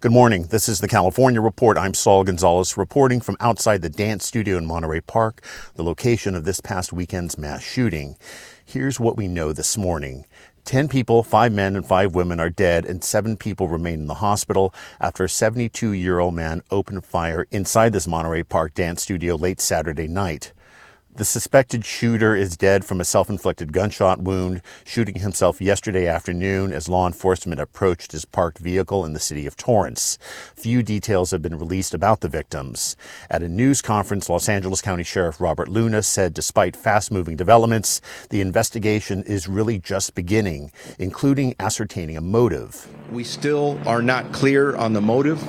Good morning. This is the California Report. I'm Saul Gonzalez reporting from outside the dance studio in Monterey Park, the location of this past weekend's mass shooting. Here's what we know this morning. 10 people, 5 men and 5 women are dead and 7 people remain in the hospital after a 72 year old man opened fire inside this Monterey Park dance studio late Saturday night. The suspected shooter is dead from a self-inflicted gunshot wound, shooting himself yesterday afternoon as law enforcement approached his parked vehicle in the city of Torrance. Few details have been released about the victims. At a news conference, Los Angeles County Sheriff Robert Luna said despite fast-moving developments, the investigation is really just beginning, including ascertaining a motive. We still are not clear on the motive.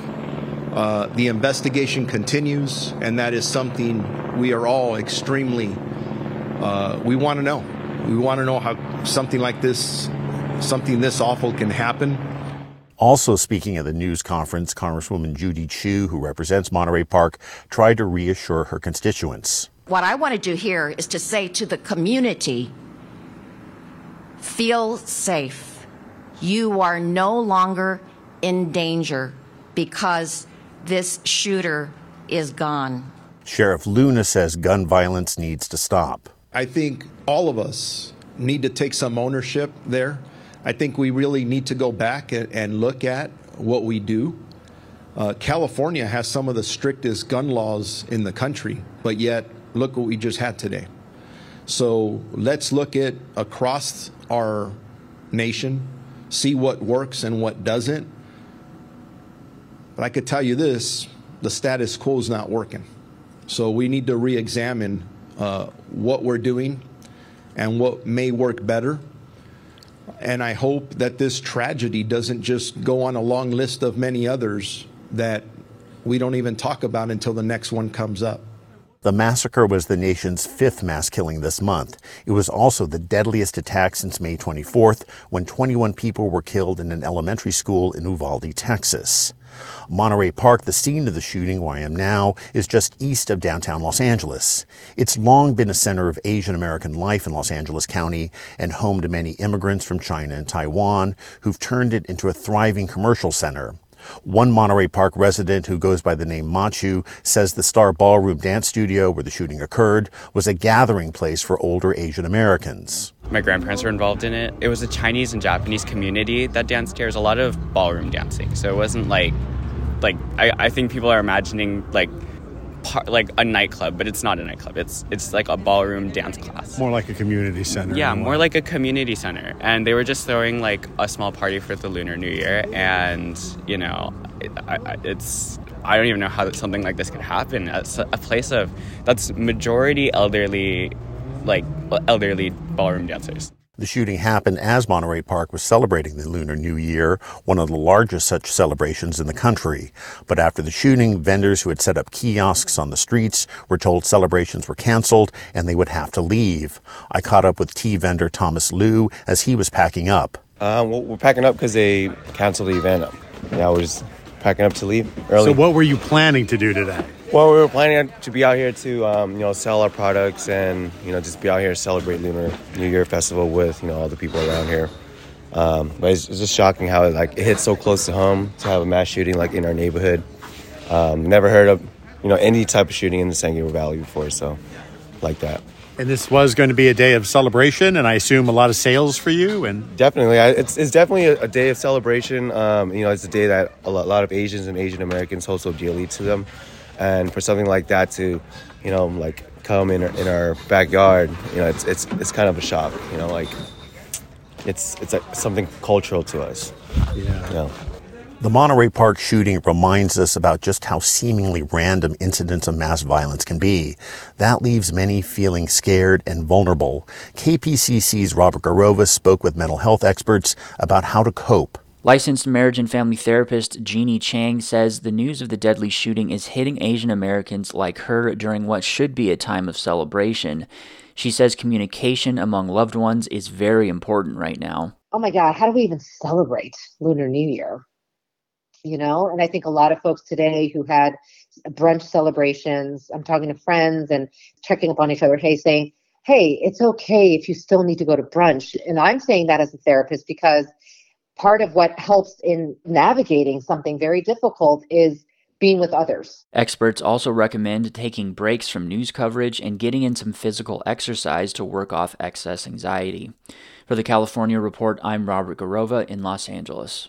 Uh, the investigation continues, and that is something we are all extremely. Uh, we want to know. We want to know how something like this, something this awful, can happen. Also speaking at the news conference, Congresswoman Judy Chu, who represents Monterey Park, tried to reassure her constituents. What I want to do here is to say to the community feel safe. You are no longer in danger because this shooter is gone. Sheriff Luna says gun violence needs to stop. I think all of us need to take some ownership there. I think we really need to go back and, and look at what we do. Uh, California has some of the strictest gun laws in the country, but yet look what we just had today. So let's look at across our nation, see what works and what doesn't, but I could tell you this the status quo is not working. So we need to re examine uh, what we're doing and what may work better. And I hope that this tragedy doesn't just go on a long list of many others that we don't even talk about until the next one comes up. The massacre was the nation's fifth mass killing this month. It was also the deadliest attack since May 24th, when 21 people were killed in an elementary school in Uvalde, Texas. Monterey Park, the scene of the shooting where I am now, is just east of downtown Los Angeles. It's long been a center of Asian American life in Los Angeles County and home to many immigrants from China and Taiwan who've turned it into a thriving commercial center. One Monterey Park resident who goes by the name Machu says the Star Ballroom Dance Studio where the shooting occurred was a gathering place for older Asian Americans. My grandparents were involved in it. It was a Chinese and Japanese community that danced here. There was a lot of ballroom dancing. So it wasn't like like I, I think people are imagining like par, like a nightclub, but it's not a nightclub. It's it's like a ballroom dance class. More like a community center. Yeah, more like a community center. And they were just throwing like a small party for the Lunar New Year, and you know, it, I, it's I don't even know how something like this could happen. It's a place of that's majority elderly, like elderly ballroom dancers. The shooting happened as Monterey Park was celebrating the Lunar New Year, one of the largest such celebrations in the country. But after the shooting, vendors who had set up kiosks on the streets were told celebrations were canceled and they would have to leave. I caught up with tea vendor Thomas Liu as he was packing up. Uh, well, we're packing up because they canceled the event. Yeah, I was packing up to leave early. So, what were you planning to do today? Well, we were planning to be out here to, um, you know, sell our products and, you know, just be out here to celebrate Lunar New Year Festival with, you know, all the people around here. Um, but it's, it's, just shocking how it, like it hits so close to home to have a mass shooting like in our neighborhood. Um, never heard of, you know, any type of shooting in the San Gabriel Valley before, so like that. And this was going to be a day of celebration, and I assume a lot of sales for you. And definitely, it's, it's definitely a, a day of celebration. Um, you know, it's a day that a lot, a lot of Asians and Asian Americans hold so dearly to them. And for something like that to, you know, like come in our, in our backyard, you know, it's it's it's kind of a shock. You know, like it's it's a, something cultural to us. Yeah. You know? The Monterey Park shooting reminds us about just how seemingly random incidents of mass violence can be. That leaves many feeling scared and vulnerable. KPCC's Robert Garrova spoke with mental health experts about how to cope. Licensed marriage and family therapist Jeannie Chang says the news of the deadly shooting is hitting Asian Americans like her during what should be a time of celebration. She says communication among loved ones is very important right now. Oh my God, how do we even celebrate Lunar New Year? You know, and I think a lot of folks today who had brunch celebrations, I'm talking to friends and checking up on each other, hey, saying, hey, it's okay if you still need to go to brunch. And I'm saying that as a therapist because part of what helps in navigating something very difficult is being with others. Experts also recommend taking breaks from news coverage and getting in some physical exercise to work off excess anxiety. For the California Report, I'm Robert Garrova in Los Angeles.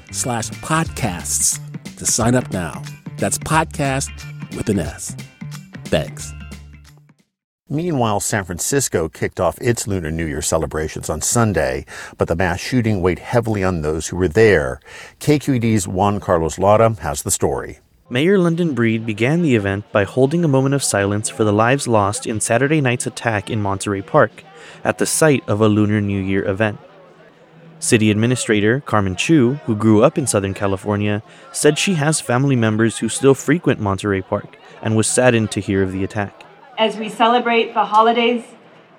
slash podcasts to sign up now. That's podcast with an S. Thanks. Meanwhile, San Francisco kicked off its Lunar New Year celebrations on Sunday, but the mass shooting weighed heavily on those who were there. KQED's Juan Carlos Lara has the story. Mayor London Breed began the event by holding a moment of silence for the lives lost in Saturday night's attack in Monterey Park, at the site of a Lunar New Year event. City Administrator Carmen Chu, who grew up in Southern California, said she has family members who still frequent Monterey Park and was saddened to hear of the attack. As we celebrate the holidays,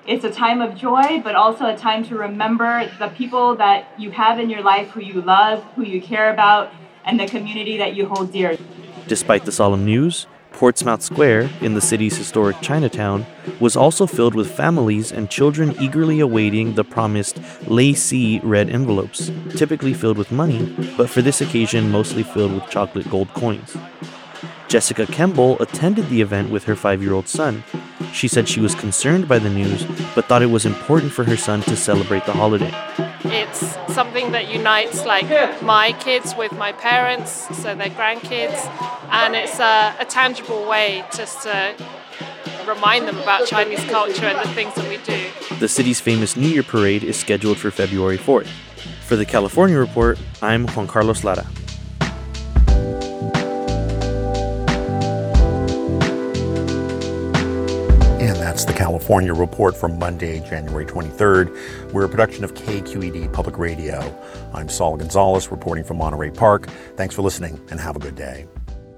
it's a time of joy, but also a time to remember the people that you have in your life who you love, who you care about, and the community that you hold dear. Despite the solemn news, Portsmouth Square, in the city's historic Chinatown, was also filled with families and children eagerly awaiting the promised lai see red envelopes, typically filled with money, but for this occasion mostly filled with chocolate gold coins. Jessica Kemble attended the event with her five year old son. She said she was concerned by the news, but thought it was important for her son to celebrate the holiday. It's something that unites like my kids with my parents, so their grandkids, and it's a, a tangible way just to remind them about Chinese culture and the things that we do. The city's famous New Year parade is scheduled for February 4th. For the California Report, I'm Juan Carlos Lara. California Report from Monday, January 23rd. We're a production of KQED Public Radio. I'm Saul Gonzalez reporting from Monterey Park. Thanks for listening and have a good day.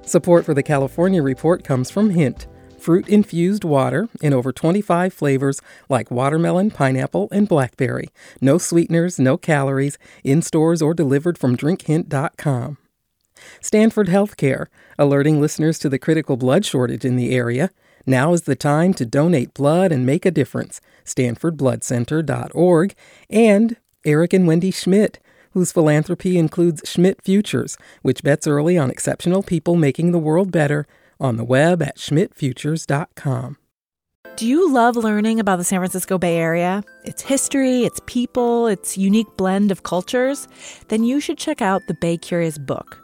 Support for the California Report comes from Hint, fruit infused water in over 25 flavors like watermelon, pineapple, and blackberry. No sweeteners, no calories, in stores or delivered from drinkhint.com. Stanford Healthcare, alerting listeners to the critical blood shortage in the area. Now is the time to donate blood and make a difference. StanfordBloodCenter.org and Eric and Wendy Schmidt, whose philanthropy includes Schmidt Futures, which bets early on exceptional people making the world better on the web at schmidtfutures.com. Do you love learning about the San Francisco Bay Area? Its history, its people, its unique blend of cultures? Then you should check out the Bay Curious book.